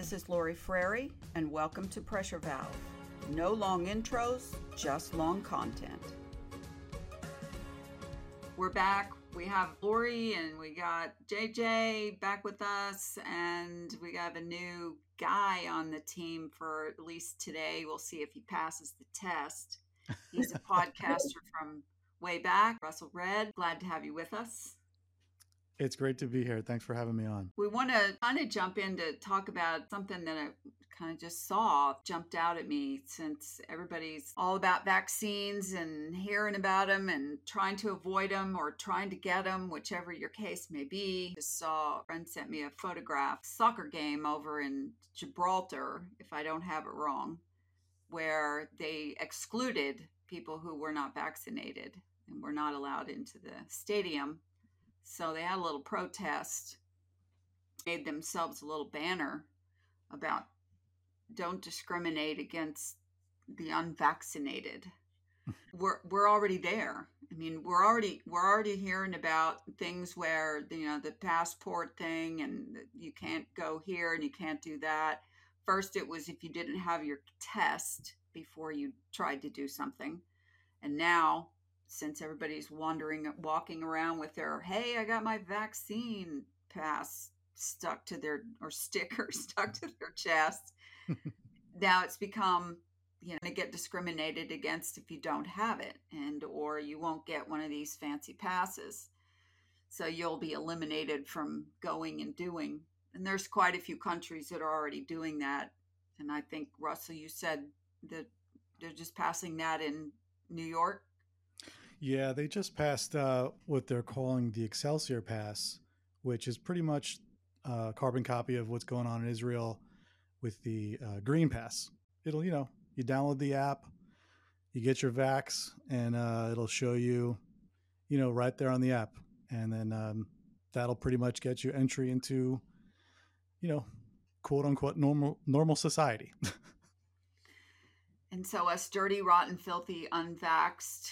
This is Lori Frary, and welcome to Pressure Valve. No long intros, just long content. We're back. We have Lori and we got JJ back with us, and we have a new guy on the team for at least today. We'll see if he passes the test. He's a podcaster from way back, Russell Red. Glad to have you with us. It's great to be here. Thanks for having me on. We want to kind of jump in to talk about something that I kind of just saw jumped out at me since everybody's all about vaccines and hearing about them and trying to avoid them or trying to get them, whichever your case may be. Just saw a friend sent me a photograph soccer game over in Gibraltar, if I don't have it wrong, where they excluded people who were not vaccinated and were not allowed into the stadium so they had a little protest, made themselves a little banner about don't discriminate against the unvaccinated. we're we're already there. I mean, we're already we're already hearing about things where you know the passport thing and you can't go here and you can't do that. First, it was if you didn't have your test before you tried to do something, and now since everybody's wandering, walking around with their, hey, I got my vaccine pass stuck to their, or sticker stuck to their chest. now it's become, you know, to get discriminated against if you don't have it, and, or you won't get one of these fancy passes. So you'll be eliminated from going and doing. And there's quite a few countries that are already doing that. And I think, Russell, you said that they're just passing that in New York. Yeah, they just passed uh, what they're calling the Excelsior Pass, which is pretty much a carbon copy of what's going on in Israel with the uh, Green Pass. It'll, you know, you download the app, you get your vax, and uh, it'll show you, you know, right there on the app, and then um, that'll pretty much get you entry into, you know, quote unquote normal normal society. and so us dirty, rotten, filthy, unvaxxed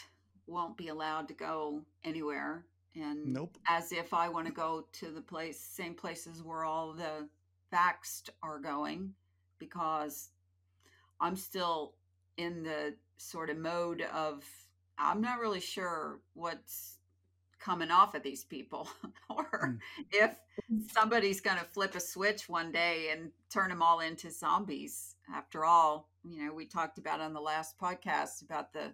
won't be allowed to go anywhere. And nope. as if I want to go to the place, same places where all the vaxxed are going, because I'm still in the sort of mode of I'm not really sure what's coming off of these people or mm. if somebody's going to flip a switch one day and turn them all into zombies after all you know we talked about on the last podcast about the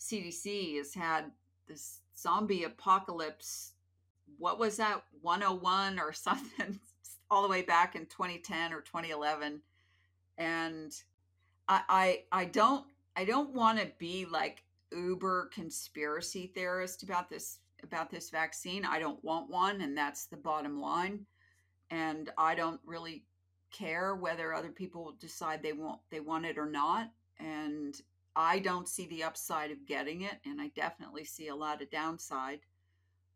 CDC has had this zombie apocalypse. What was that 101 or something all the way back in 2010 or 2011. And I I, I don't I don't want to be like uber conspiracy theorist about this about this vaccine. I don't want one and that's the bottom line. And I don't really care whether other people decide they want they want it or not. And I don't see the upside of getting it, and I definitely see a lot of downside.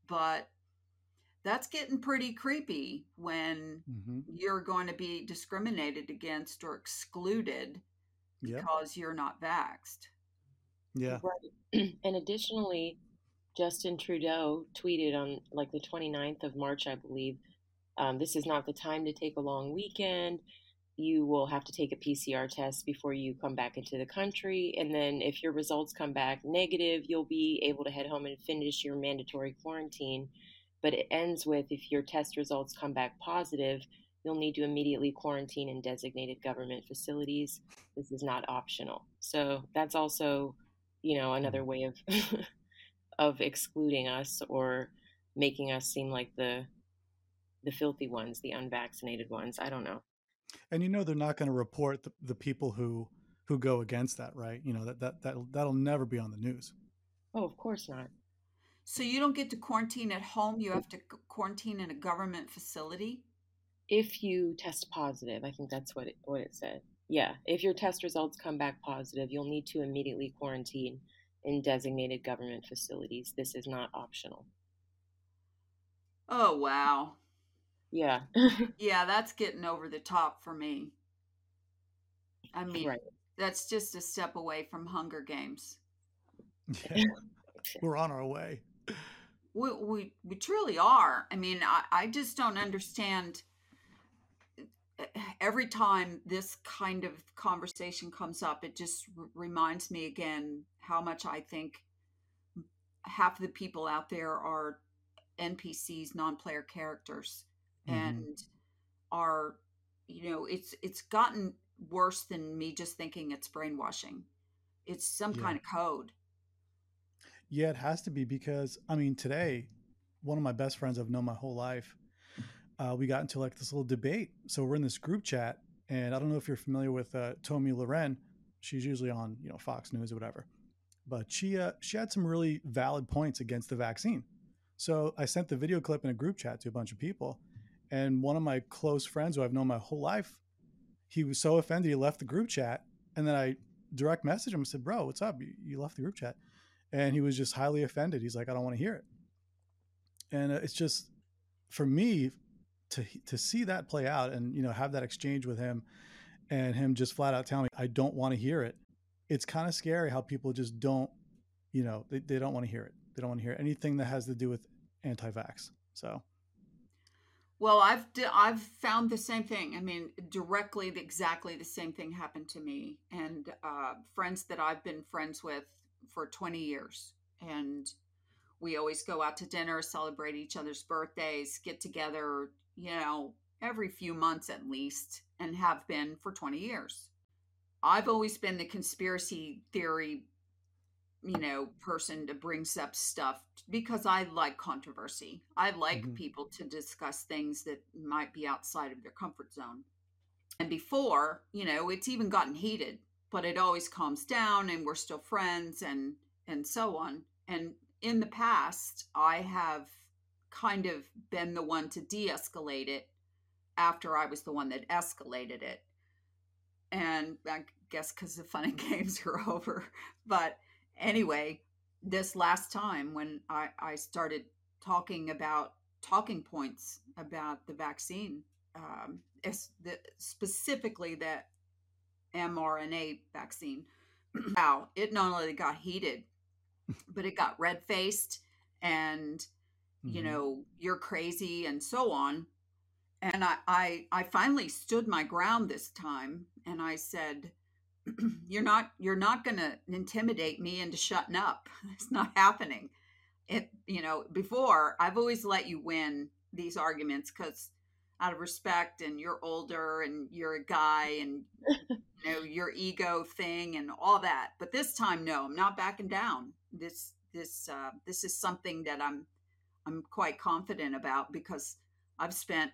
But that's getting pretty creepy when mm-hmm. you're going to be discriminated against or excluded because you're not vaxxed. Yeah. Right. And additionally, Justin Trudeau tweeted on like the 29th of March, I believe, um, this is not the time to take a long weekend you will have to take a PCR test before you come back into the country. And then if your results come back negative, you'll be able to head home and finish your mandatory quarantine. But it ends with if your test results come back positive, you'll need to immediately quarantine in designated government facilities. This is not optional. So that's also, you know, hmm. another way of of excluding us or making us seem like the the filthy ones, the unvaccinated ones. I don't know and you know they're not going to report the, the people who who go against that right? You know that that that that'll never be on the news. Oh of course not. So you don't get to quarantine at home you have to quarantine in a government facility? If you test positive i think that's what it, what it said. Yeah if your test results come back positive you'll need to immediately quarantine in designated government facilities. This is not optional. Oh wow yeah. yeah, that's getting over the top for me. I mean, right. that's just a step away from Hunger Games. Yeah. We're on our way. We, we, we truly are. I mean, I, I just don't understand. Eh, eh, every time this kind of conversation comes up, it just r- reminds me again how much I think half of the people out there are NPCs, non-player characters, mm-hmm. and are you know it's it's gotten worse than me just thinking it's brainwashing. It's some yeah. kind of code. Yeah, it has to be because I mean today, one of my best friends I've known my whole life uh, we got into like this little debate. So we're in this group chat, and I don't know if you're familiar with uh, Tomi Lahren. She's usually on you know Fox News or whatever, but she uh, she had some really valid points against the vaccine. So I sent the video clip in a group chat to a bunch of people, and one of my close friends who I've known my whole life, he was so offended he left the group chat, and then I direct messaged him and said, "Bro, what's up? You, you left the group chat," and he was just highly offended. He's like, "I don't want to hear it," and uh, it's just for me to to see that play out and you know have that exchange with him and him just flat out telling me I don't want to hear it. It's kind of scary how people just don't, you know, they, they don't want to hear it. They don't want to hear anything that has to do with anti-vax. So well, I've I've found the same thing. I mean, directly, exactly the same thing happened to me and uh, friends that I've been friends with for 20 years, and we always go out to dinner, celebrate each other's birthdays, get together, you know, every few months at least, and have been for 20 years. I've always been the conspiracy theory, you know, person to brings up stuff because I like controversy. I like mm-hmm. people to discuss things that might be outside of their comfort zone. And before, you know, it's even gotten heated, but it always calms down and we're still friends and and so on. And in the past, I have kind of been the one to de escalate it after I was the one that escalated it. And I guess because the fun and games are over. But anyway, this last time when I, I started talking about talking points about the vaccine, um, the, specifically that mRNA vaccine, wow, it not only got heated, but it got red faced and mm-hmm. you know you're crazy and so on and I, I i finally stood my ground this time and i said you're not you're not going to intimidate me into shutting up it's not happening it you know before i've always let you win these arguments because out of respect and you're older and you're a guy and you know your ego thing and all that but this time no i'm not backing down this this uh, this is something that i'm I'm quite confident about because I've spent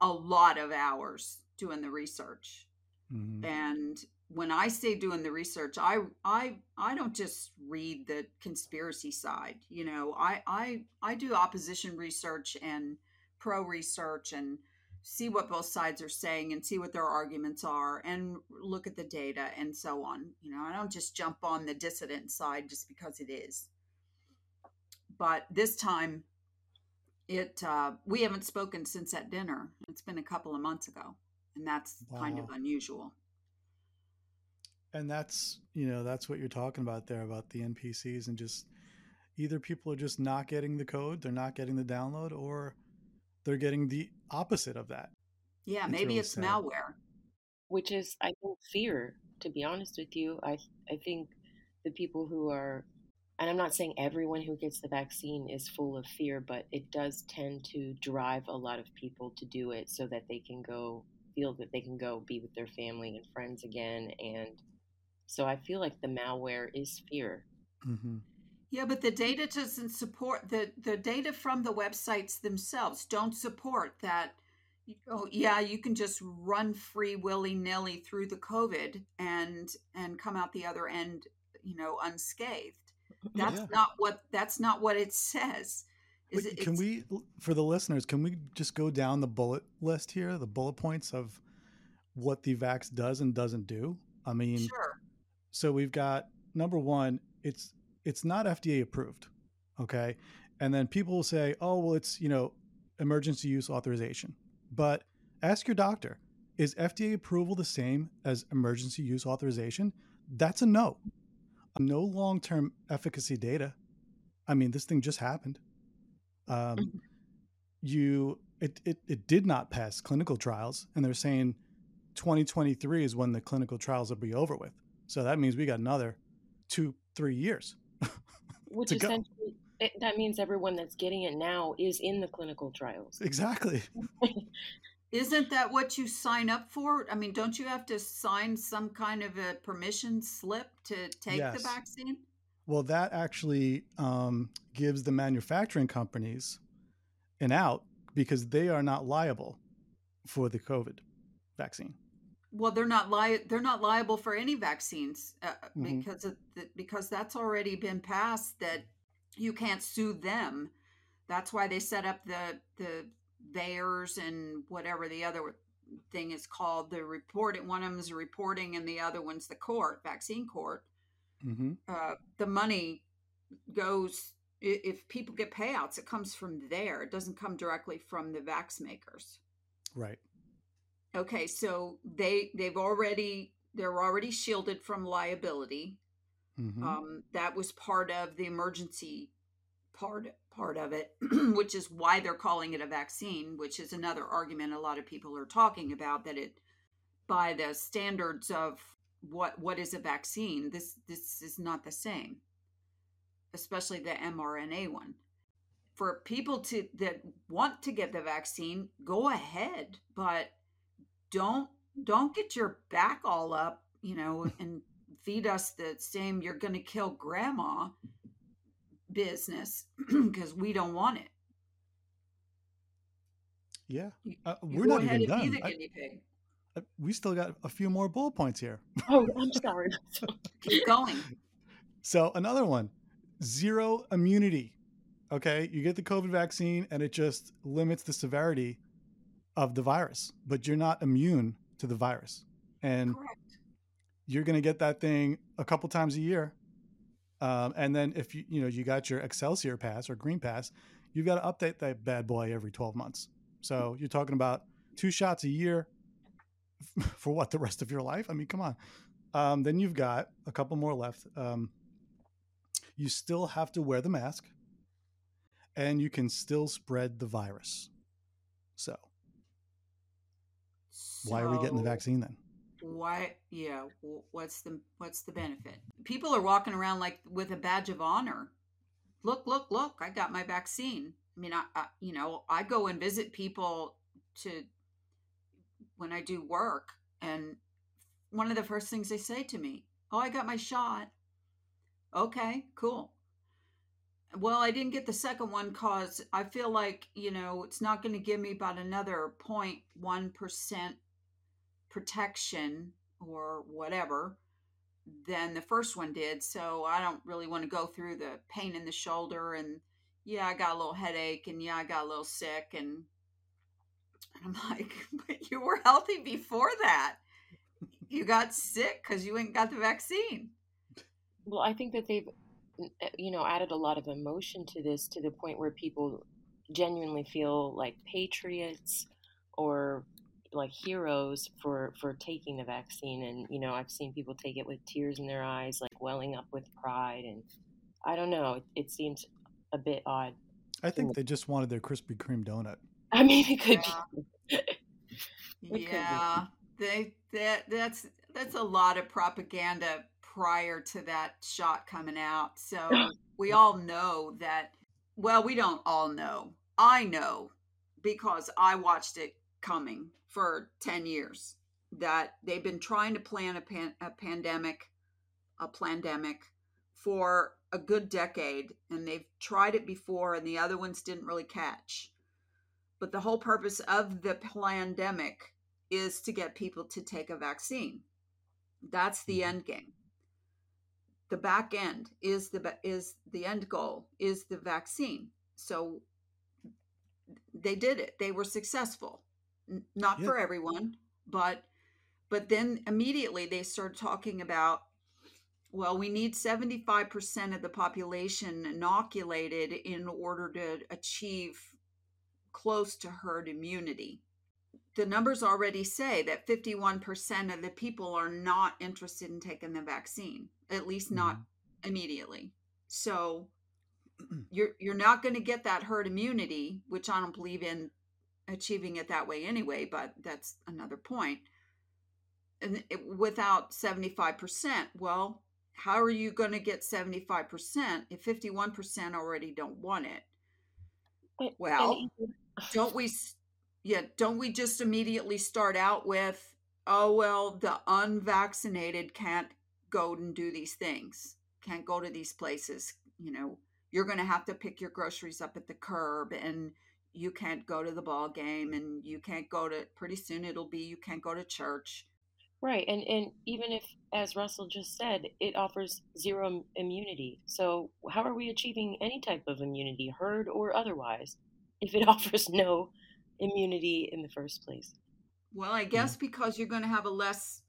a lot of hours doing the research. Mm-hmm. And when I say doing the research, I I I don't just read the conspiracy side. You know, I I I do opposition research and pro research and see what both sides are saying and see what their arguments are and look at the data and so on. You know, I don't just jump on the dissident side just because it is but this time it uh, we haven't spoken since that dinner it's been a couple of months ago and that's wow. kind of unusual and that's you know that's what you're talking about there about the npcs and just either people are just not getting the code they're not getting the download or they're getting the opposite of that yeah it's maybe really it's sad. malware which is i think fear to be honest with you i i think the people who are and I'm not saying everyone who gets the vaccine is full of fear, but it does tend to drive a lot of people to do it so that they can go feel that they can go be with their family and friends again. And so I feel like the malware is fear. Mm-hmm. Yeah, but the data doesn't support the the data from the websites themselves don't support that. Oh yeah, you can just run free willy nilly through the COVID and and come out the other end, you know, unscathed that's yeah. not what that's not what it says. Is It, can we, for the listeners, can we just go down the bullet list here, the bullet points of what the Vax does and doesn't do? I mean, sure. So we've got number one, it's it's not FDA approved, okay, and then people will say, oh well, it's you know emergency use authorization, but ask your doctor, is FDA approval the same as emergency use authorization? That's a no no long term efficacy data. I mean, this thing just happened. Um, mm-hmm. you it, it, it did not pass clinical trials, and they're saying 2023 is when the clinical trials will be over with. So that means we got another two, three years. Which essentially, it, that means everyone that's getting it now is in the clinical trials. Exactly. Isn't that what you sign up for? I mean, don't you have to sign some kind of a permission slip to take yes. the vaccine? Well, that actually um, gives the manufacturing companies an out because they are not liable for the COVID vaccine. Well, they're not li- they're not liable for any vaccines uh, mm-hmm. because of the, because that's already been passed that you can't sue them. That's why they set up the the VAERS and whatever the other thing is called. The report one of them is reporting, and the other one's the court, vaccine court. Mm-hmm. Uh, the money goes if people get payouts, it comes from there. It doesn't come directly from the vax makers. Right. Okay, so they they've already they're already shielded from liability. Mm-hmm. Um, that was part of the emergency part part of it, which is why they're calling it a vaccine, which is another argument a lot of people are talking about that it by the standards of what what is a vaccine, this this is not the same. Especially the mRNA one. For people to that want to get the vaccine, go ahead, but don't don't get your back all up, you know, and feed us the same you're going to kill grandma business because we don't want it. Yeah, uh, we're not even done. I, I, we still got a few more bullet points here. Oh, I'm sorry. Keep going. So another one, zero immunity. Okay, you get the COVID vaccine and it just limits the severity of the virus, but you're not immune to the virus. And Correct. you're going to get that thing a couple times a year um, and then if you you know you got your Excelsior pass or Green Pass, you've got to update that bad boy every 12 months. So you're talking about two shots a year for what the rest of your life? I mean, come on. Um, then you've got a couple more left. Um, you still have to wear the mask, and you can still spread the virus. So, so why are we getting the vaccine then? why yeah what's the what's the benefit? People are walking around like with a badge of honor. Look look look i got my vaccine. I mean i, I you know i go and visit people to when i do work and one of the first things they say to me oh i got my shot. Okay cool well i didn't get the second one cause i feel like you know it's not going to give me about another 0.1% protection or whatever than the first one did. So I don't really want to go through the pain in the shoulder and yeah, I got a little headache and yeah, I got a little sick and I'm like, but you were healthy before that. You got sick because you ain't got the vaccine. Well, I think that they've, Eh, you know, added a lot of emotion to this to the point where people genuinely feel like patriots or like heroes for for taking the vaccine. And you know i've seen people take it with tears in their eyes like welling up with pride. And i don't know it, it seems a bit odd i think they just wanted their krispy kreme donut. I mean it could yeah, be. yeah. they that that's that's a lot of propaganda prior to that shot coming out so we all know that well we don't all know i know because i watched it coming for 10 years that they've been trying to plan a, pan, a pandemic, a pandemic for a good decade, and they've tried it before, and the other ones didn't really catch. But the whole purpose of the pandemic is to get people to take a vaccine. That's the mm-hmm. end game. The back end is the is the end goal is the vaccine. So they did it. They were successful not yeah. for everyone, but but then immediately they started talking about well, we need 75% of the population inoculated in order to achieve close to herd immunity. The numbers already say that 51% of the people are not interested in taking the vaccine, at least not mm-hmm. immediately. So you're you're not going to get that herd immunity, which I don't believe in achieving it that way anyway, but that's another point. And it, without 75%, well, how are you going to get 75% if 51% already don't want it? But- Well, and don't we s- yeah don't we just immediately start out with oh well the unvaccinated can't go and do these things can't go to these places you know? You're going to have to pick your groceries up at the curb and you can't go to the ball game and you can't go to pretty soon it'll be you can't go to church. Right, and and even if, as Russell just said, it offers zero immunity, so how are we achieving any type of immunity, herd or otherwise, if it offers no immunity in the first place? Well, I mm. guess because you're going to have a less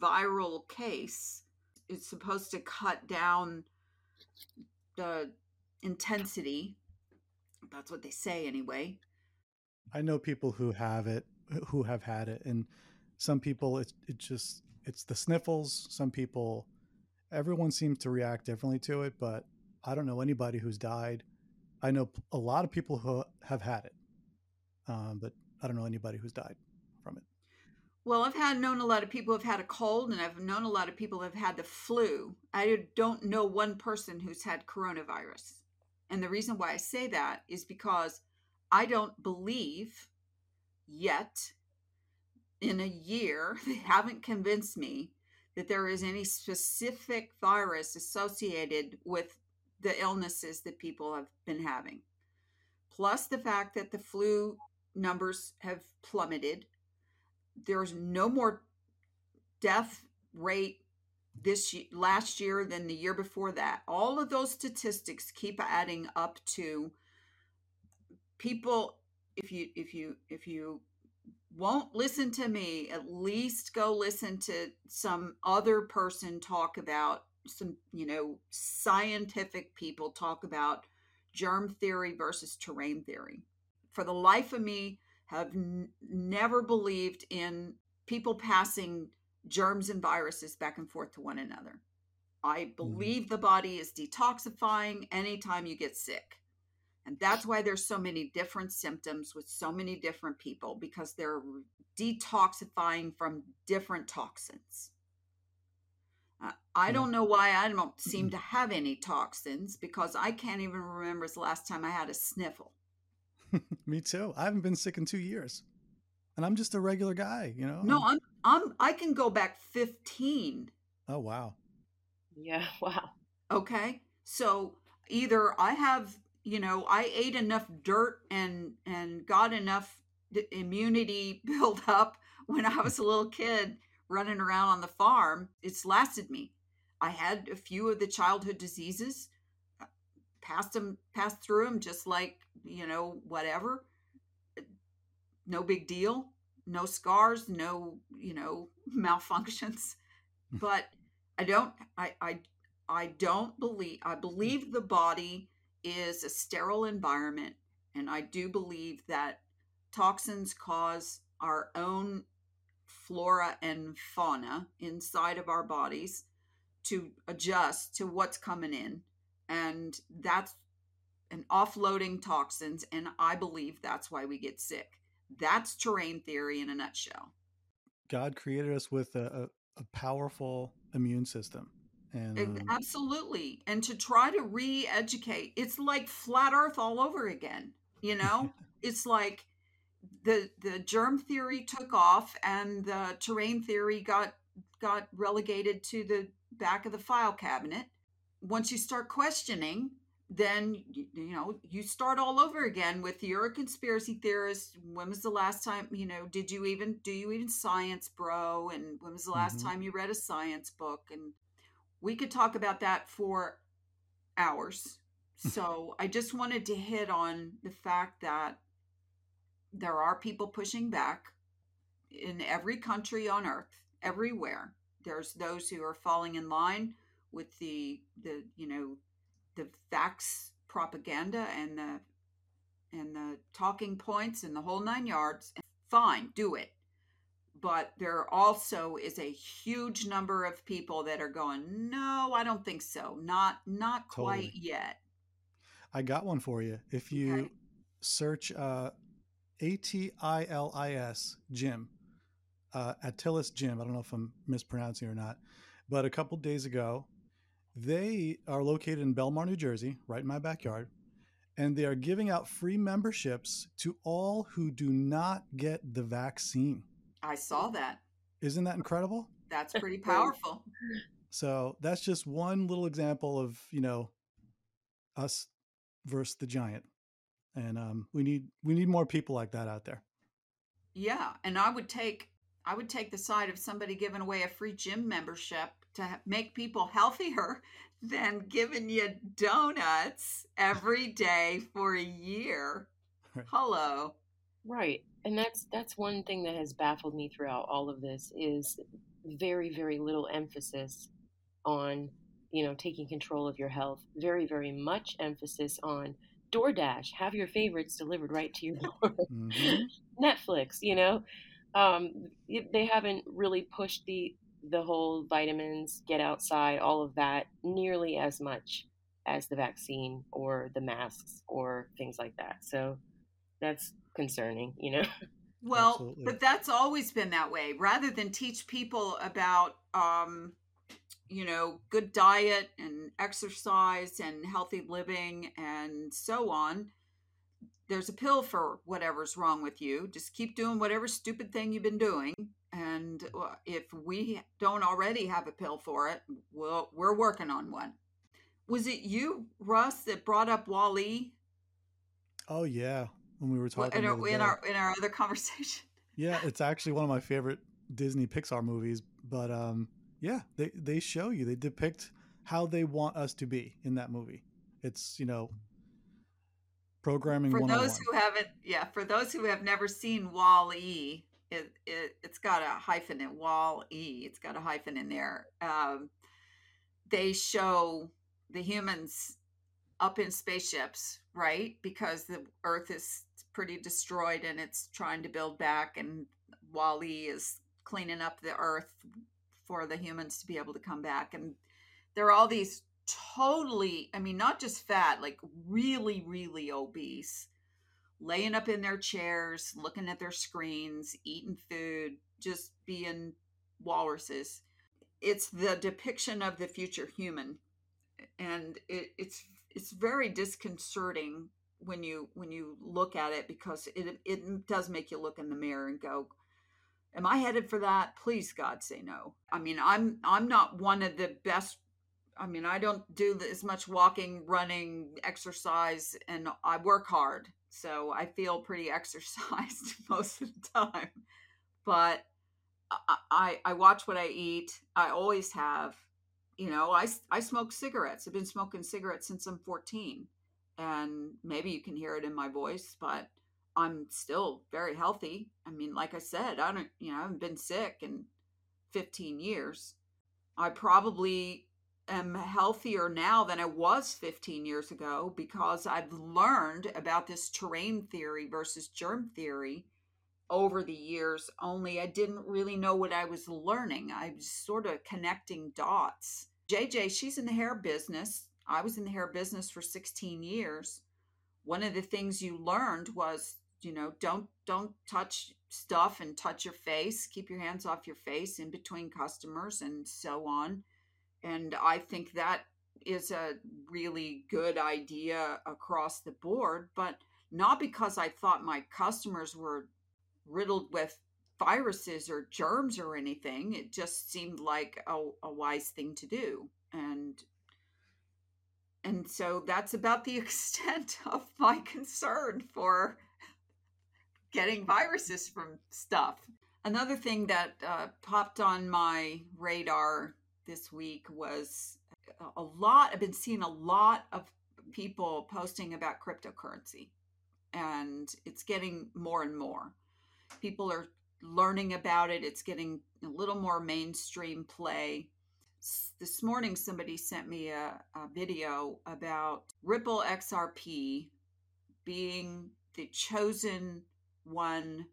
viral case, it's supposed to cut down the intensity. That's what they say anyway. I know people who have it, who have had it, and some people it's it just it's the sniffles. Some people, everyone seems to react differently to it, but I don't know anybody who's died. I know a lot of people who have had it, um, but I don't know anybody who's died from it. Well, I've had known a lot of people who have had a cold, and I've known a lot of people who have had the flu. I don't know one person who's had coronavirus. And the reason why I say that is because I don't believe yet in a year, they haven't convinced me that there is any specific virus associated with the illnesses that people have been having. Plus, the fact that the flu numbers have plummeted. There's no more death rate this ye- last year than the year before that. All of those statistics keep adding up to people if you if you if you won't listen to me, at least go listen to some other person talk about some, you know, scientific people talk about germ theory versus terrain theory. For the life of me, have n- never believed in people passing germs and viruses back and forth to one another. I believe the body is detoxifying anytime you get sick. And that's why there's so many different symptoms with so many different people because they're detoxifying from different toxins. Uh, I Yeah. don't know why I don't seem to have any toxins because I can't even remember the last time I had a sniffle. Me too. I haven't been sick in two years, and I'm just a regular guy, you know. No, I'm- I'm I'm can go back 15 oh wow. Yeah, wow. Okay. So either I have, you know, I ate enough dirt and and got enough d- immunity built up when I was a little kid running around on the farm. It's lasted me. I had a few of the childhood diseases, passed them, passed through them, just like you know, whatever. No big deal. No scars. No, you know, malfunctions. Hmm. But I don't. I I I don't believe, I believe the body is a sterile environment. And I do believe that toxins cause our own flora and fauna inside of our bodies to adjust to what's coming in. And that's an offloading toxins. And I believe that's why we get sick. That's terrain theory in a nutshell. God created us with a, a, a powerful immune system, and um, Absolutely. And to try to re educate, it's like flat earth all over again. You know, it's like the the germ theory took off and the terrain theory got got relegated to the back of the file cabinet. Once you start questioning, then you, know you start all over again with you're a conspiracy theorist. When was the last time you know? Did you even do you even science, bro? And when was the last Mhm. time you read a science book? And we could talk about that for hours. So I just wanted to hit on the fact that there are people pushing back in every country on earth, everywhere. There's those who are falling in line with the the you know the vax propaganda and the and the talking points and the whole nine yards. Fine, do it. But there also is a huge number of people that are going, no, I don't think so. Not not quite Totally. yet. I got one for you. If you Okay. search uh, A T I L I S Gym, uh, Atilis Gym. I don't know if I'm mispronouncing or not, but a couple days ago, they are located in Bellmawr, New Jersey, right in my backyard, and they are giving out free memberships to all who do not get the vaccine. I saw that. Isn't that incredible? That's pretty powerful. So that's just one little example of you know us versus the giant, and um, we need we need more people like that out there. Yeah, and I would take I would take the side of somebody giving away a free gym membership to make people healthier than giving you donuts every day for a year. Hello. Right. And that's that's one thing that has baffled me throughout all of this is very very little emphasis on, you know, taking control of your health. Very very much emphasis on DoorDash, have your favorites delivered right to your door. Mm-hmm. Netflix, you know. Um, they haven't really pushed the the whole vitamins, get outside, all of that nearly as much as the vaccine or the masks or things like that. So that's concerning, you know. Well, Absolutely. but that's always been that way. Rather than teach people about um you know, good diet and exercise and healthy living and so on, there's a pill for whatever's wrong with you. Just keep doing whatever stupid thing you've been doing and uh, if we don't already have a pill for it, well, we're working on one. Was it you, Russ, that brought up WALL-E? Oh yeah, when we were talking in, our, in our in our other conversation. Yeah, it's actually one of my favorite Disney Pixar movies. But um, yeah, they they show you, they depict how they want us to be in that movie. It's you know programming. For those who haven't, yeah, for those who have never seen WALL-E, it, it it's got a hyphen in wall e it's got a hyphen in there. Um, they show the humans up in spaceships right? Because the earth is pretty destroyed and it's trying to build back and WALL-E is cleaning up the earth for the humans to be able to come back. And there are all these totally i mean not just fat like really really obese laying up in their chairs, looking at their screens, eating food, just being walruses. It's the depiction of the future human, and it, it's it's very disconcerting when you when you look at it because it it does make you look in the mirror and go, "Am I headed for that?" Please, God, say no. I mean, I'm I'm not one of the best I mean, I don't do as much walking, running, exercise, and I work hard. So I feel pretty exercised most of the time. But I, I, I watch what I eat. I always have. You know, I, I smoke cigarettes. I've been smoking cigarettes since I'm 14. And maybe you can hear it in my voice, but I'm still very healthy. I mean, like I said, I don't, you know, I haven't been sick in 15 years. I probably am healthier now than I was 15 years ago because I've learned about this terrain theory versus germ theory over the years. Only I didn't really know what I was learning. I was sort of connecting dots. JJ, she's in the hair business. I was in the hair business for 16 years. One of the things you learned was, you know, don't don't touch stuff and touch your face. Keep your hands off your face in between customers and so on and I think that is a really good idea across the board, but not because I thought my customers were riddled with viruses or germs or anything. It just seemed like a, a wise thing to do. And and so that's about the extent of my concern for getting viruses from stuff. Another thing that uh, popped on my radar this week was a lot. I've been seeing a lot of people posting about cryptocurrency, and it's getting more and more. People are learning about it, it's getting a little more mainstream play. This morning, somebody sent me a, a video about Ripple XRP being the chosen one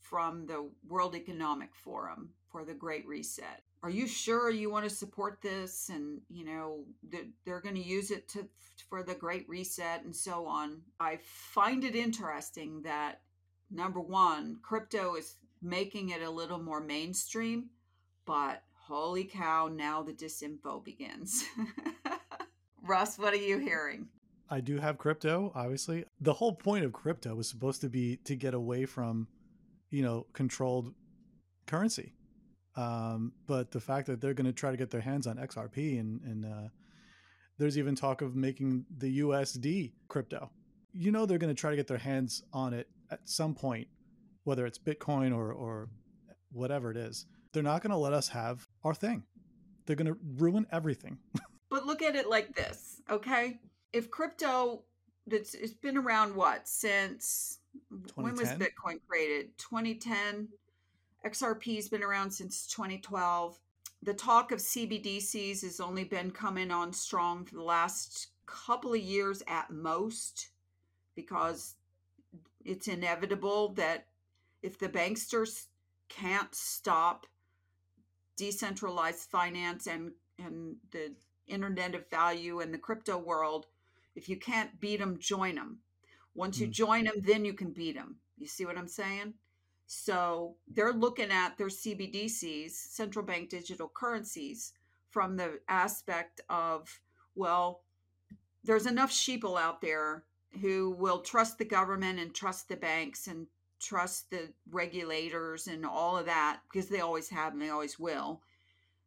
from the World Economic Forum for the Great Reset are you sure you want to support this and you know they're going to use it to for the great reset and so on i find it interesting that number one, crypto is making it a little more mainstream, but holy cow, now the disinfo begins. Russ, what are you hearing? I do have crypto, obviously. The whole point of crypto was supposed to be to get away from, you know, controlled currency. Um, but the fact that they're going to try to get their hands on XRP and, and uh, there's even talk of making the USD crypto. You know, they're going to try to get their hands on it at some point, whether it's Bitcoin or, or whatever it is. They're not going to let us have our thing. They're going to ruin everything. but look at it like this, okay? If crypto, it's, it's been around what since when was Bitcoin created? 2010. XRP's been around since 2012. The talk of CBDCs has only been coming on strong for the last couple of years at most because it's inevitable that if the banksters can't stop decentralized finance and and the internet of value and the crypto world if you can't beat them join them once you mm. join them then you can beat them you see what i'm saying so they're looking at their cbdc's central bank digital currencies from the aspect of well there's enough sheeple out there who will trust the government and trust the banks and trust the regulators and all of that because they always have and they always will.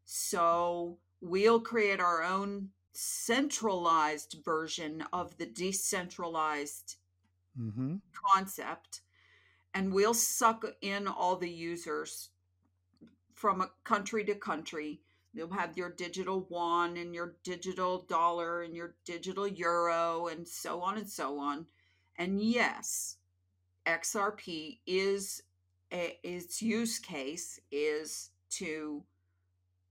So we'll create our own centralized version of the decentralized mm-hmm. concept and we'll suck in all the users from a country to country. You'll have your digital yuan and your digital dollar and your digital euro and so on and so on. And yes, XRP is a, its use case is to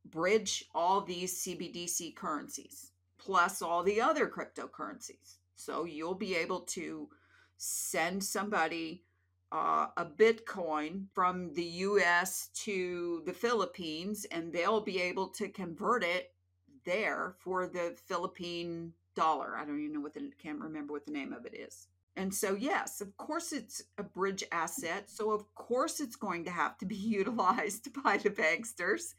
bridge all these CBDC currencies plus all the other cryptocurrencies. So you'll be able to send somebody uh, a Bitcoin from the US to the Philippines and they'll be able to convert it there for the Philippine dollar. I don't even know what the can't remember what the name of it is. And so, yes, of course, it's a bridge asset. So, of course, it's going to have to be utilized by the banksters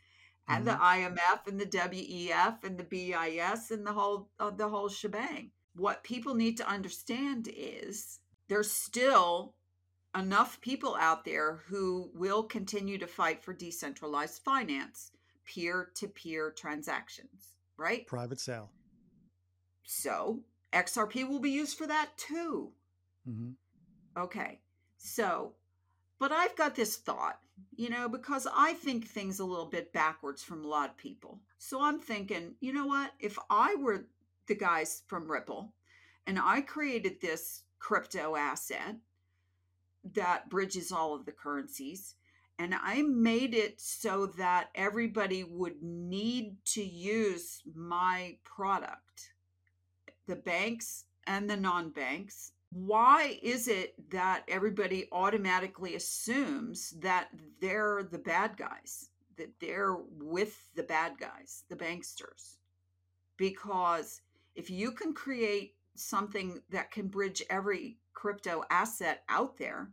and mm-hmm. the IMF and the WEF and the BIS and the whole uh, the whole shebang. What people need to understand is there's still enough people out there who will continue to fight for decentralized finance, peer to peer transactions, right? Private sale. So, XRP will be used for that too. Mm-hmm. Okay. So, but I've got this thought, you know, because I think things a little bit backwards from a lot of people. So I'm thinking, you know what? If I were the guys from Ripple and I created this crypto asset that bridges all of the currencies and I made it so that everybody would need to use my product, the banks and the non banks why is it that everybody automatically assumes that they're the bad guys, that they're with the bad guys, the banksters? Because if you can create something that can bridge every crypto asset out there,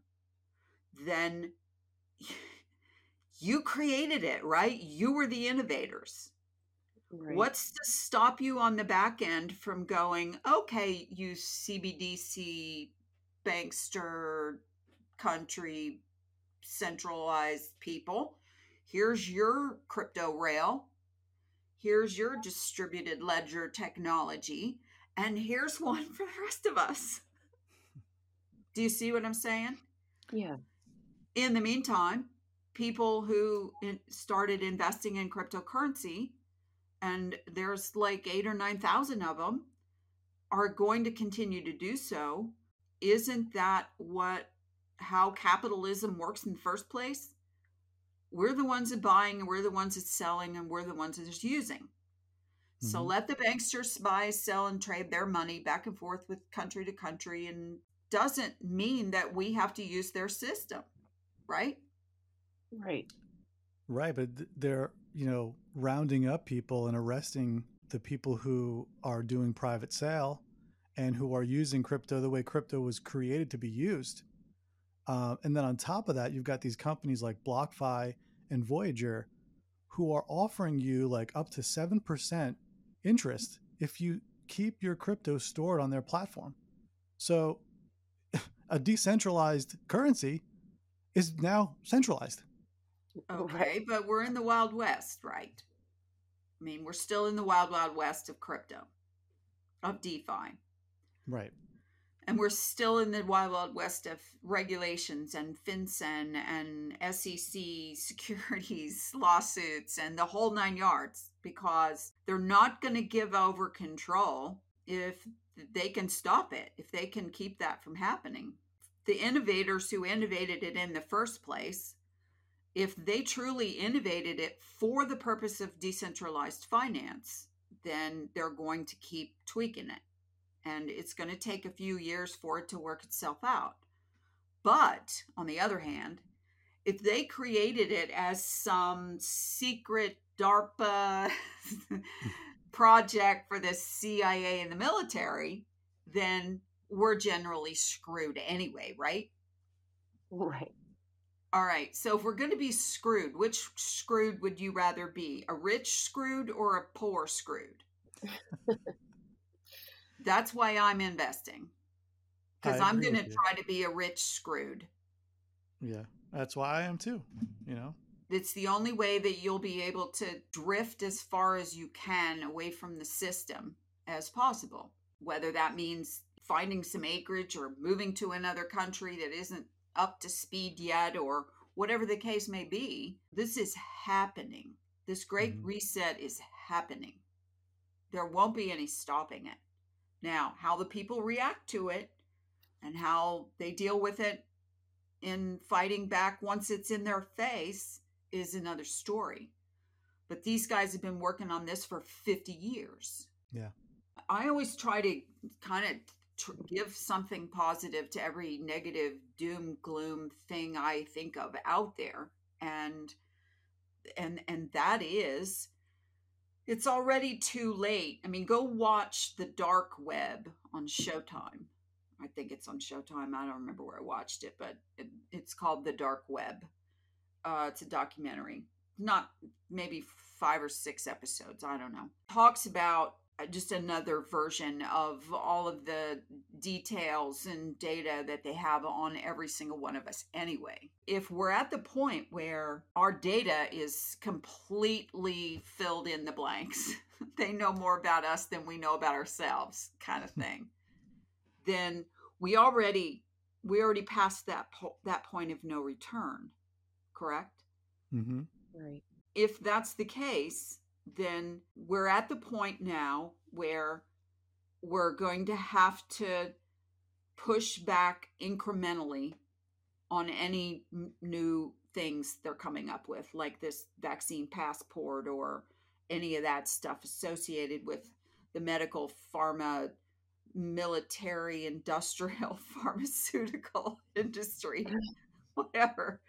then you created it, right? You were the innovators. Right. What's to stop you on the back end from going, okay, you CBDC bankster country centralized people, here's your crypto rail, here's your distributed ledger technology, and here's one for the rest of us. Do you see what I'm saying? Yeah. In the meantime, people who started investing in cryptocurrency and there's like eight or nine thousand of them are going to continue to do so isn't that what how capitalism works in the first place we're the ones that buying and we're the ones that selling and we're the ones that using mm-hmm. so let the banksters buy sell and trade their money back and forth with country to country and doesn't mean that we have to use their system right right right but they're you know, rounding up people and arresting the people who are doing private sale and who are using crypto the way crypto was created to be used. Uh, and then on top of that, you've got these companies like BlockFi and Voyager who are offering you like up to 7% interest if you keep your crypto stored on their platform. So a decentralized currency is now centralized. Okay, but we're in the Wild West, right? I mean, we're still in the Wild Wild West of crypto, of DeFi. Right. And we're still in the Wild Wild West of regulations and FinCEN and SEC securities lawsuits and the whole nine yards because they're not going to give over control if they can stop it, if they can keep that from happening. The innovators who innovated it in the first place if they truly innovated it for the purpose of decentralized finance, then they're going to keep tweaking it. And it's going to take a few years for it to work itself out. But on the other hand, if they created it as some secret DARPA project for the CIA and the military, then we're generally screwed anyway, right? Right. All right. So if we're going to be screwed, which screwed would you rather be? A rich screwed or a poor screwed? That's why I'm investing. Because I'm going to try to be a rich screwed. Yeah. That's why I am too. You know, it's the only way that you'll be able to drift as far as you can away from the system as possible. Whether that means finding some acreage or moving to another country that isn't up to speed yet or whatever the case may be. This is happening. This great mm-hmm. reset is happening. There won't be any stopping it. Now, how the people react to it and how they deal with it in fighting back once it's in their face is another story. But these guys have been working on this for 50 years. Yeah. I always try to kind of tr- give something positive to every negative doom gloom thing I think of out there and and and that is it's already too late. I mean, go watch the dark web on Showtime. I think it's on Showtime. I don't remember where I watched it, but it, it's called The Dark Web. Uh, it's a documentary, not maybe five or six episodes. I don't know. Talks about just another version of all of the details and data that they have on every single one of us anyway. If we're at the point where our data is completely filled in the blanks, they know more about us than we know about ourselves, kind of thing, then we already we already passed that po- that point of no return, correct? Mm-hmm. Right. If that's the case, then we're at the point now where we're going to have to push back incrementally on any m- new things they're coming up with, like this vaccine passport or any of that stuff associated with the medical, pharma, military, industrial, pharmaceutical industry, whatever.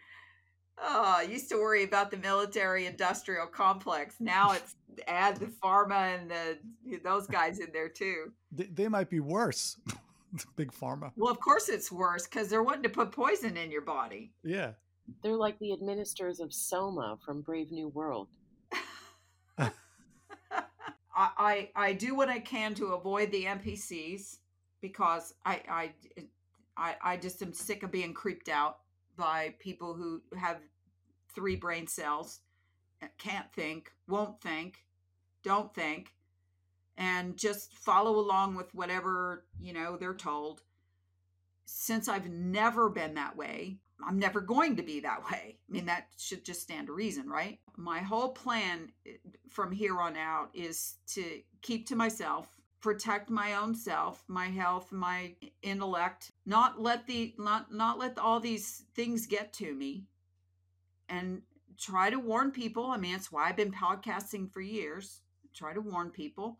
Ah, oh, I used to worry about the military industrial complex. Now it's add the pharma and the those guys in there too. They, they might be worse. Big pharma. Well, of course it's worse because they're wanting to put poison in your body. Yeah. They're like the administrators of Soma from Brave New World. I, I I do what I can to avoid the NPCs because I I I, I just am sick of being creeped out by people who have three brain cells, uh, can't think, won't think, don't think, and just follow along with whatever, you know, they're told. Since I've never been that way, I'm never going to be that way. I mean, that should just stand to reason, right? My whole plan uh, from here on out is to keep to myself, protect my own self, my health, my intellect, not let the not not let all these things get to me and try to warn people. I mean, that's why I've been podcasting for years. Try to warn people.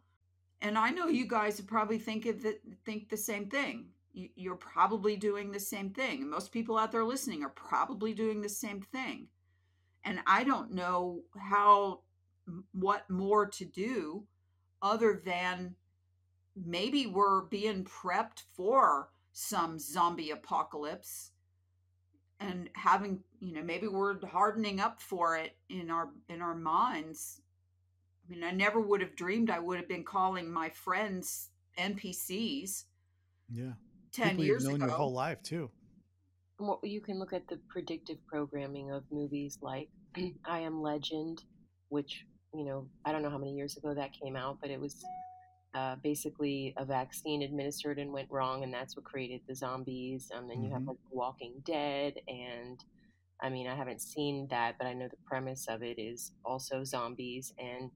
And I know you guys would probably think of the, think the same thing. You're probably doing the same thing. Most people out there listening are probably doing the same thing. And I don't know how what more to do other than maybe we're being prepped for some zombie apocalypse and having you know maybe we're hardening up for it in our in our minds i mean i never would have dreamed i would have been calling my friends npcs Yeah. 10 People years you've known ago your whole life too. Well, you can look at the predictive programming of movies like I Am Legend, which, you know, I don't know how many years ago that came out, but it was uh, basically a vaccine administered and went wrong, and that's what created the zombies. And then you have Mhm. like Walking Dead, and I mean, I haven't seen that, but I know the premise of it is also zombies, and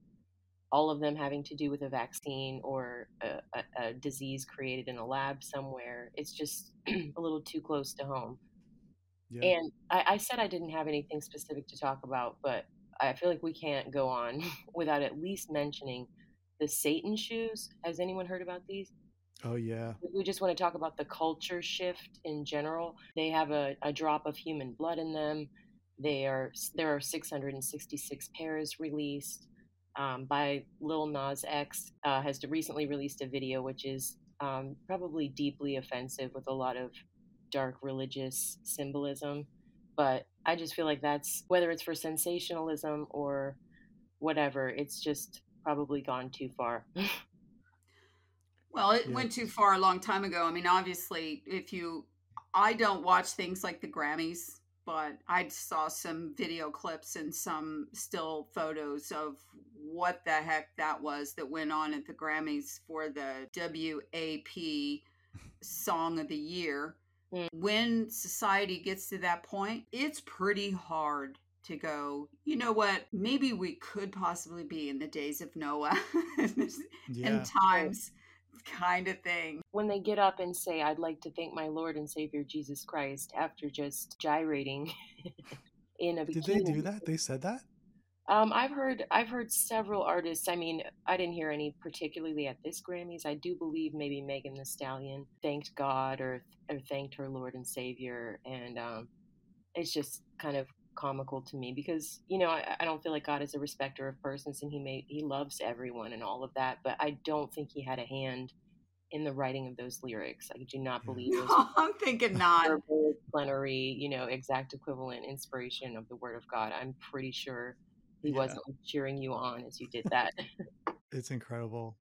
all of them having to do with a vaccine or a, a, a disease created in a lab somewhere. It's just a little too close to home. Yeah. And I, I said I didn't have anything specific to talk about, but I feel like we can't go on without at least mentioning the Satan shoes. Has anyone heard about these? oh yeah. We just want to talk about the culture shift in general. They have a, a drop of human blood in them. They are there are 666 pairs released um, by Lil Nas X. Uh, has recently released a video which is um, probably deeply offensive with a lot of dark religious symbolism. But I just feel like that's whether it's for sensationalism or whatever, it's just probably gone too far. Well, it Yeah. went too far a long time ago. I mean, obviously, if you, I don't watch things like the Grammys, but I saw some video clips and some still photos of what the heck that was that went on at the Grammys for the WAP Song of the Year. Mm. When society gets to that point, it's pretty hard to go, you know what, maybe we could possibly be in the days of Noah Yeah. and times kind of thing. when they get up and say, I'd like to thank my Lord and Savior Jesus Christ after just gyrating in a bikini. Did they do that? They said that? Um, I've heard I've heard several artists. I mean, I didn't hear any particularly at this Grammys. I do believe maybe Megan Thee Stallion thanked God or or thanked her Lord and Savior, and um, it's just kind of comical to me because you know I, I don't feel like God is a respecter of persons, and he may he loves everyone and all of that, but I don't think he had a hand in the writing of those lyrics. I do not Yeah. believe those No, I'm thinking not. plenary, you know, exact equivalent inspiration of the Word of God. I'm pretty sure he Yeah. wasn't cheering you on as you did that. It's incredible.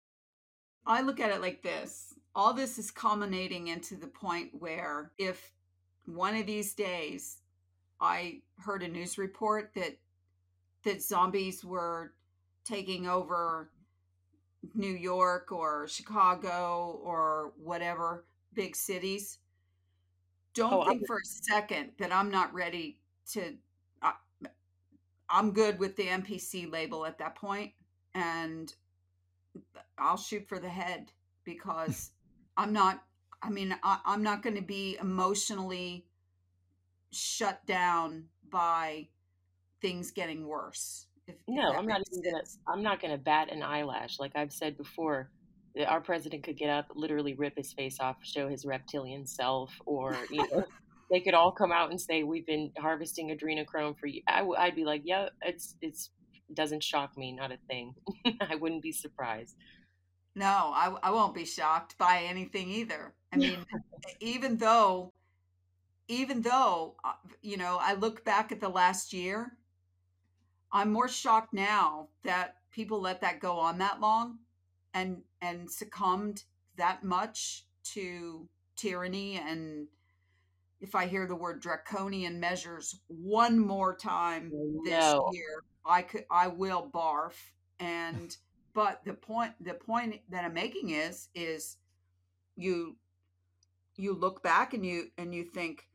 I look at it like this all this is culminating into the point where if one of these days I heard a news report that that zombies were taking over New York or Chicago or whatever big cities, don't Oh, think for a second that I'm not ready to. I, I'm good with the NPC label at that point, and I'll shoot for the head because I'm not. I mean, I, I'm not going to be emotionally shut down by things getting worse. If, if no, that I'm not even gonna. I'm not gonna bat an eyelash. Like I've said before, our president could get up, literally rip his face off, show his reptilian self, or you know. They could all come out and say we've been harvesting adrenochrome for you. I w- I'd be like, yeah, it's it's doesn't shock me, not a thing. I wouldn't be surprised. No, I, I won't be shocked by anything either. I mean, even though, even though, uh, you know, I look back at the last year, I'm more shocked now that people let that go on that long and and succumbed that much to tyranny and if I hear the word draconian measures one more time this year, I could I will barf. And but the point the point that I'm making is is you you look back and you and you think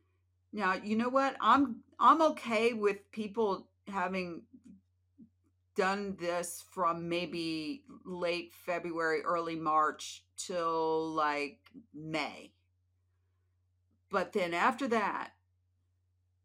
now you know what I'm I'm okay with people having done this from maybe late February, early March till like May. But then after that,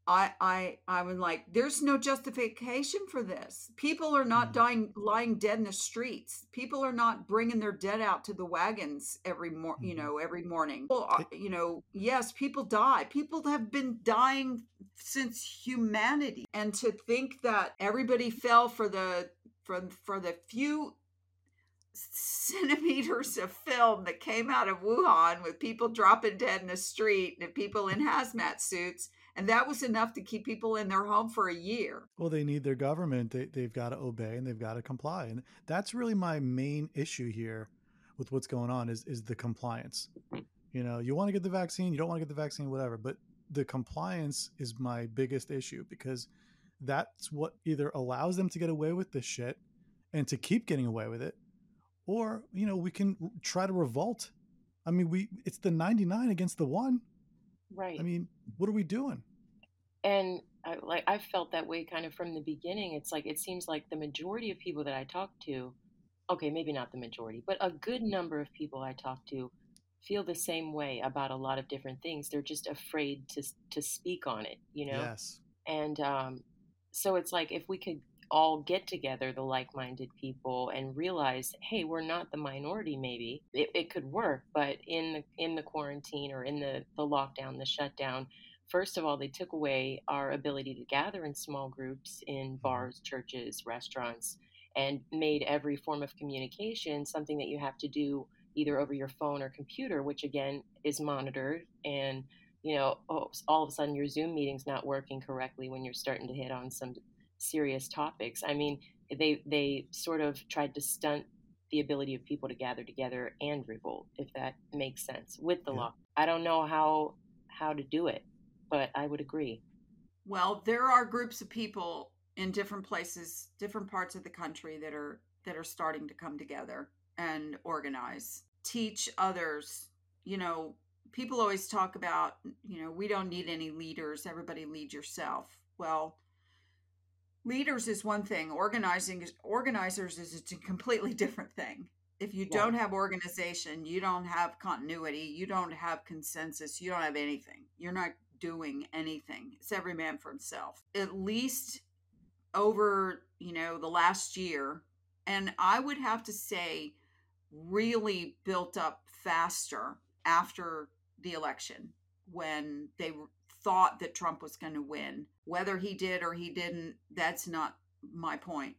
I I I was like, there's no justification for this. People are not Mhm. dying, lying dead in the streets. People are not bringing their dead out to the wagons every mor- you Mhm. know, every morning. Well, uh, you know, yes, people die. People have been dying since humanity, and to think that everybody fell for the for for the few centimeters of film that came out of Wuhan with people dropping dead in the street and people in hazmat suits And that was enough to keep people in their home for a year. Well, they need their government. They, they've got to obey and they've got to comply. And that's really my main issue here with what's going on is, is the compliance. Hmm. You know, you want to get the vaccine, you don't want to get the vaccine, whatever. But the compliance is my biggest issue because that's what either allows them to get away with this shit and to keep getting away with it, or you know we can try to revolt. I mean, we it's the ninety nine against the one. Right. I mean, what are we doing? And I, like I felt that way kind of from the beginning. It's like it seems like the majority of people that I talk to, okay, maybe not the majority, but a good number of people I talk to feel the same way about a lot of different things. They're just afraid to to speak on it, you know. Yes. And um, so it's like if we could all get together, the like-minded people, and realize, hey, we're not the minority. Maybe it, it could work, but in the in the quarantine or in the the lockdown, the shutdown. First of all, they took away our ability to gather in small groups in Mm-hmm. bars, churches, restaurants, and made every form of communication something that you have to do either over your phone or computer, which again is monitored. And, you know, oh, all of a sudden your Zoom meeting's not working correctly when you're starting to hit on some serious topics. I mean, they they sort of tried to stunt the ability of people to gather together and revolt, if that makes sense, with the Yeah. law. I don't know how how to do it, but I would agree. Well, there are groups of people in different places, different parts of the country that are that are starting to come together and organize, teach others. You know, people always talk about, you know, we don't need any leaders, everybody lead yourself. Well, leaders is one thing, organizing is organizers is a completely different thing. If you don't have organization, you don't have continuity, you don't have consensus, you don't have anything. You're not doing anything. It's every man for himself. At least over, you know, the last year, and I would have to say really built up faster after the election when they thought that Trump was going to win. Whether he did or he didn't, that's not my point.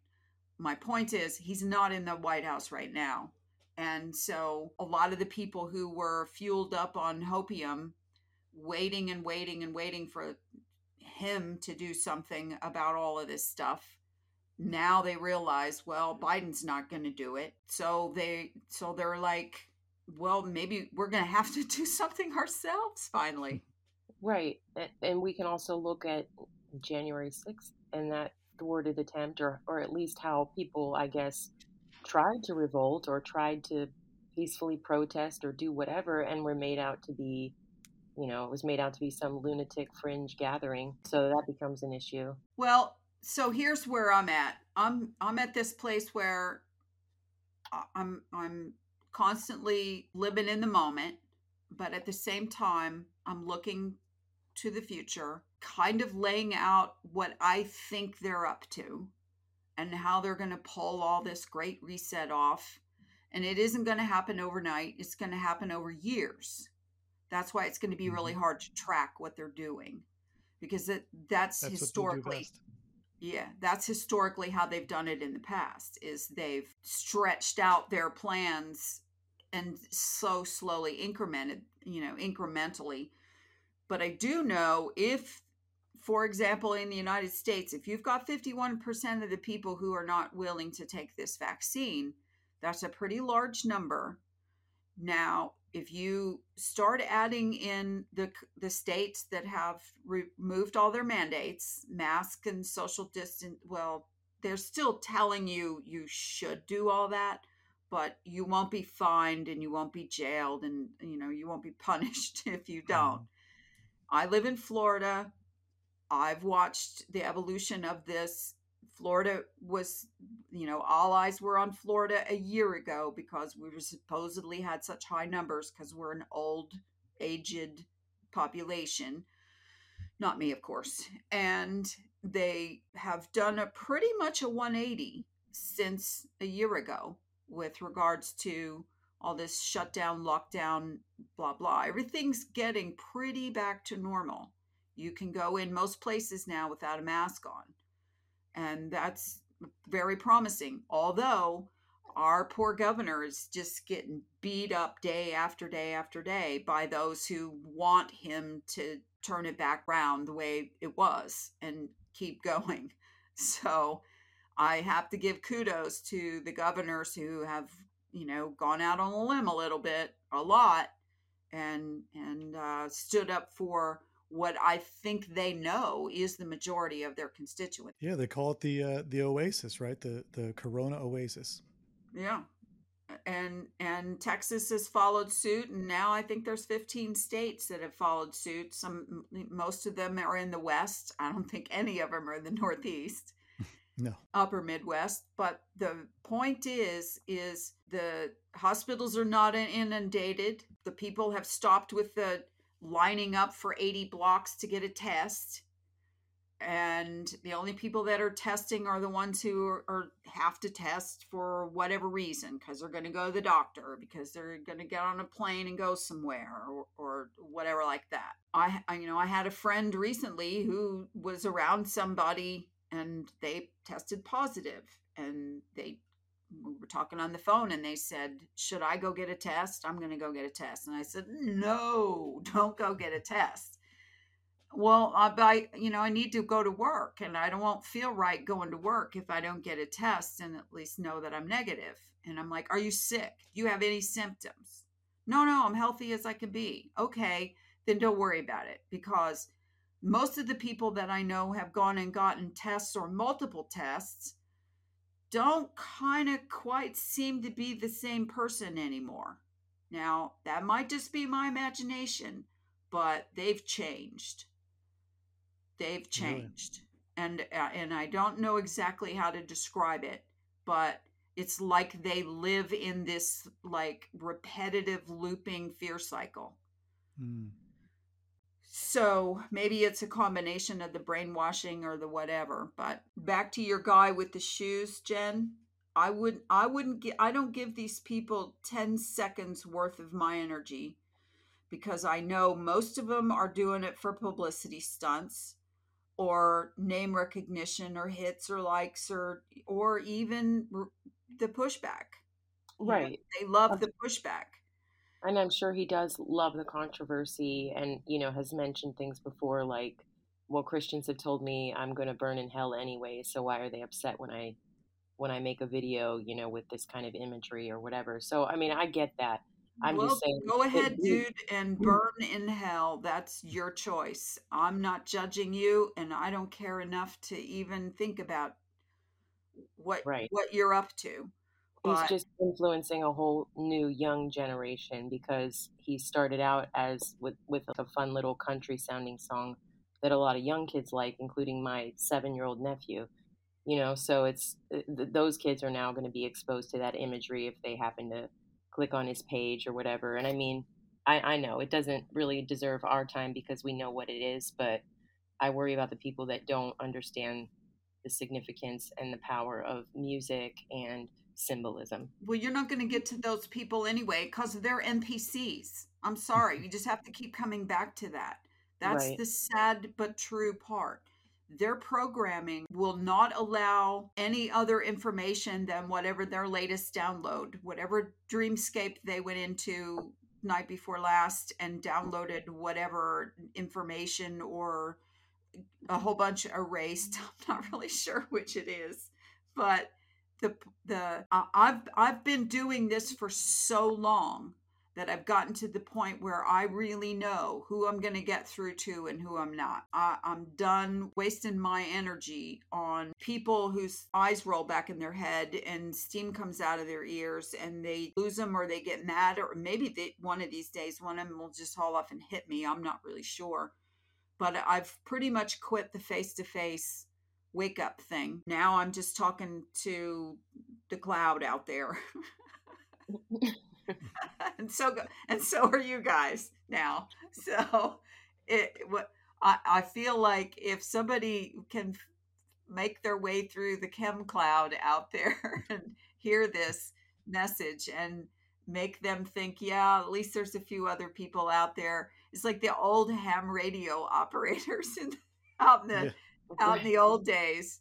My point is he's not in the White House right now. And so a lot of the people who were fueled up on hopium waiting and waiting and waiting for him to do something about all of this stuff now they realize well biden's not going to do it so they so they're like well maybe we're going to have to do something ourselves finally Right. And we can also look at January 6th and that thwarted attempt, or, or at least how people, I guess, tried to revolt or tried to peacefully protest or do whatever and were made out to be, you know, it was made out to be some lunatic fringe gathering. So that becomes an issue. well so here's where i'm at i'm i'm at this place where i'm i'm constantly living in the moment but at the same time i'm looking to the future kind of laying out what i think they're up to and how they're going to pull all this great reset off and it isn't going to happen overnight it's going to happen over years that's why it's going to be really Mhm. hard to track what they're doing because it, that's, That's what they do historically yeah, that's historically how they've done it in the past is they've stretched out their plans and so slowly incremented, you know, incrementally. But I do know if for example in the United States, if you've got 51% of the people who are not willing to take this vaccine, that's a pretty large number. Now, if you start adding in the the states that have removed all their mandates, mask and social distance, well, they're still telling you you should do all that, but you won't be fined and you won't be jailed and you know, you won't be punished if you don't. Mm-hmm. I live in Florida. I've watched the evolution of this. Florida was, you know, all eyes were on Florida a year ago because we were supposedly had such high numbers because we're an old, aged population. Not me, of course. And they have done a pretty much a 180 since a year ago with regards to all this shutdown, lockdown, blah, blah. Everything's getting pretty back to normal. You can go in most places now without a mask on. And that's very promising. Although our poor governor is just getting beat up day after day after day by those who want him to turn it back around the way it was and keep going. So I have to give kudos to the governors who have, you know, gone out on a limb a little bit, a lot, and and uh, stood up for what I think they know is the majority of their constituents. Yeah, they call it the uh, the oasis, right? The the Corona oasis. Yeah, and and Texas has followed suit, and now I think there's 15 states that have followed suit. Some, most of them are in the West. I don't think any of them are in the Northeast. No. Upper Midwest. But the point is, is the hospitals are not inundated. The people have stopped with the lining up for 80 blocks to get a test and the only people that are testing are the ones who are, are have to test for whatever reason because they're going to go to the doctor because they're going to get on a plane and go somewhere or, or whatever like that. I, I you know i had a friend recently who was around somebody and they tested positive and they we were talking on the phone and they said should i go get a test? I'm going to go get a test. And i said no don't go get a test. Well I, you know i need to go to work and i don't won't feel right going to work if i don't get a test and at least know that i'm negative. And i'm like are you sick? Do you have any symptoms? No no i'm healthy as i can be. Okay then don't worry about it because most of the people that i know have gone and gotten tests or multiple tests don't kind of quite seem to be the same person anymore now that might just be my imagination but they've changed They've changed. And uh, and I don't know exactly how to describe it, but it's like they live in this like repetitive looping fear cycle. Mm. So maybe it's a combination of the brainwashing or the whatever. But back to your guy with the shoes, Jen. I would I wouldn't get I don't give these people 10 seconds worth of my energy because I know most of them are doing it for publicity stunts or name recognition or hits or likes or or even the pushback right you know, they love the pushback and i'm sure he does love the controversy and you know has mentioned things before like well christians have told me i'm going to burn in hell anyway so why are they upset when i when i make a video you know with this kind of imagery or whatever so i mean i get that I'm well, just saying. Go ahead, dude, and hmm. burn in hell. That's your choice. I'm not judging you, and I don't care enough to even think about what right. what you're up to. But, he's just influencing a whole new young generation because he started out as with with a fun little country sounding song that a lot of young kids like, including my seven year old nephew. You know, so it's uh, th- those kids are now going to be exposed to that imagery if they happen to click on his page or whatever. And I mean, I, I know it doesn't really deserve our time because we know what it is, but I worry about the people that don't understand the significance and the power of music and symbolism. Well, you're not going to get to those people anyway because they're NPCs. I'm sorry. Mm-hmm. you just have to keep coming back to that. That's right. the sad but true part their programming will not allow any other information than whatever their latest download, whatever dreamscape they went into night before last and downloaded whatever information or a whole bunch erased. I'm not really sure which it is, but the the uh, I've I've been doing this for so long that I've gotten to the point where I really know who I'm going to get through to and who I'm not. I, am done wasting my energy on people whose eyes roll back in their head and steam comes out of their ears and they lose them or they get mad or maybe they, one of these days one of them will just haul off and hit me. I'm not really sure. But I've pretty much quit the face to face wake up thing. Now I'm just talking to the cloud out there. and so and so are you guys now. So it what I, I feel like if somebody can make their way through the chem cloud out there and hear this message and make them think, yeah, at least there's a few other people out there. It's like the old ham radio operators in, out in the yeah. Out in the old days.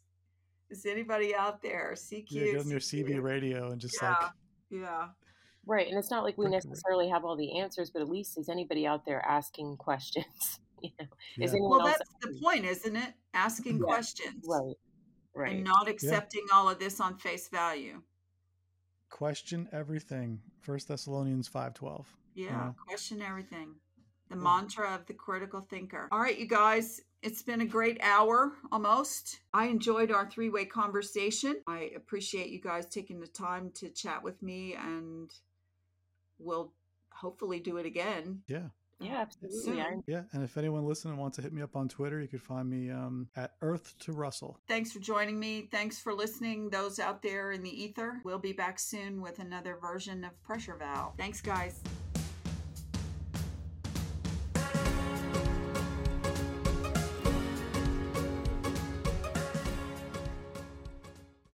Is anybody out there? CQ. Yeah, get on your CB radio and just yeah. like yeah. Right. And it's not like we necessarily have all the answers, but at least is anybody out there asking questions? You know, Yeah. is anyone Well, else that's the point, isn't it? Asking Yeah, questions right? Right. and not accepting all of this on face value. Question everything. First Thessalonians five twelve. Yeah, Yeah. question everything. The Yeah. mantra of the critical thinker. All right, you guys, it's been a great hour almost. I enjoyed our three way conversation. I appreciate you guys taking the time to chat with me, and we'll hopefully do it again. Yeah. yeah, absolutely. Soon. Yeah. And if anyone listening wants to hit me up on Twitter, you could find me um, at Earth to Russell. Thanks for joining me. Thanks for listening, those out there in the ether. We'll be back soon with another version of Pressure Valve. Thanks, guys.